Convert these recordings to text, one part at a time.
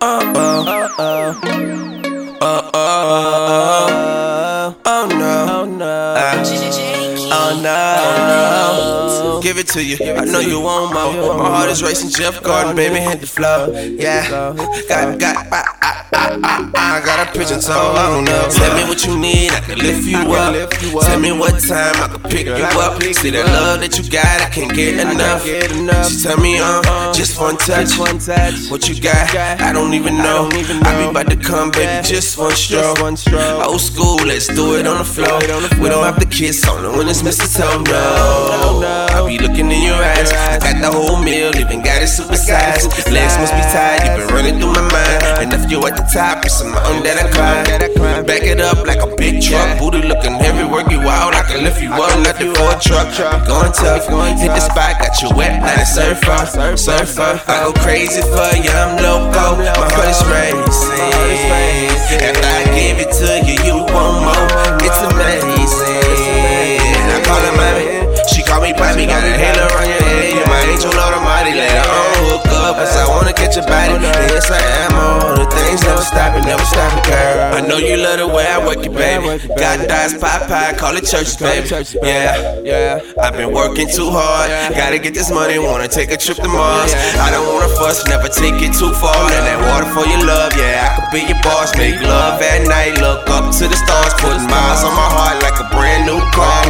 oh, oh, oh, oh, oh, oh no, Oh no. Ah, oh no, give it to you. I know you want more. My heart is racing, Jeff Gordon, baby, hit the floor. Yeah, got, got, I, got a pigeon toe. I don't know. Tell me what you need, I can lift you up. Tell me what time I can pick you up. See that love that you got, I can't get enough. She tell me, uh, just one touch. What you got? I don't even know. I be about to come, baby, just one stroke. one stroke. Old school, let's do it on the floor. We don't have to kiss on it when it's Mr. mistletoe, no. I be looking in your eyes. I got the whole meal, even got it supersized. Legs must be tired, through my mind. And if you at the top, it's a mountain that I climb. Back it up like a big truck. Booty looking work you out. I can lift you up, nothing for a truck. Going tough, hit the spot, got you wet like a surfer. Surfer, I go crazy for you, I'm loco. My heart is racing. I know you love the way I work it, baby. God dies, pie pie, call it church, baby. Yeah, Yeah. I've been working too hard. Gotta get this money, wanna take a trip to Mars. I don't wanna fuss, never take it too far. And that water for your love, yeah. I could be your boss, make love at night, look up to the stars, putting miles on my heart like a brand new car.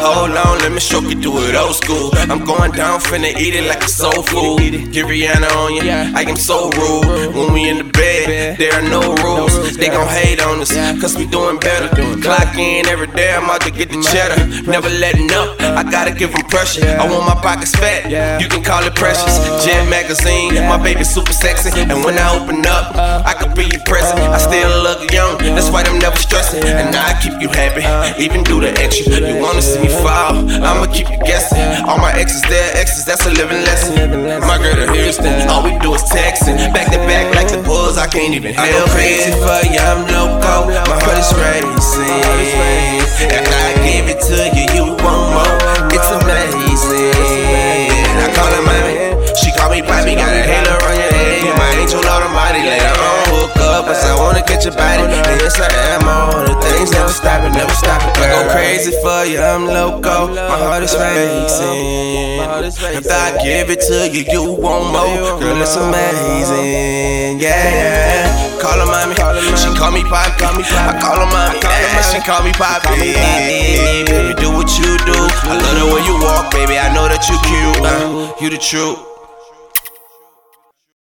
Hold on, let me show you do it old school. I'm going down, finna eat it like a soul food. Get Rihanna on you, I am so rude. When we in the bed, there are no rules. They gon' hate on us, cause we doing better. Clock in every day, I'm out to get the cheddar. Never letting up, I gotta give them pressure. I want my pockets fat, you can call it precious. Jet magazine, my baby super sexy. And when I open up, I could be your present. I still look young, that's why I'm never stressing. And I keep you happy, uh. even do the extra. You wanna see me fall, I'ma keep you guessing. All my exes, their exes, that's a living lesson. My girl to Houston, all we do is texting. Back to back like the Bulls, I can't even help it. I go crazy for you, I'm loco. My heart is racing. Cause I wanna catch your body. And yes, I am on the things never stopping, never stopping. I go crazy for you, I'm loco. My heart is racing. After I give it to you, you want more. Girl, it's amazing. Yeah, yeah. Call her mommy, she call me Poppy. I call her mommy, she call me Poppy. Baby, do what you do. I love the way you walk, baby. I know that you cute. Uh, you the truth.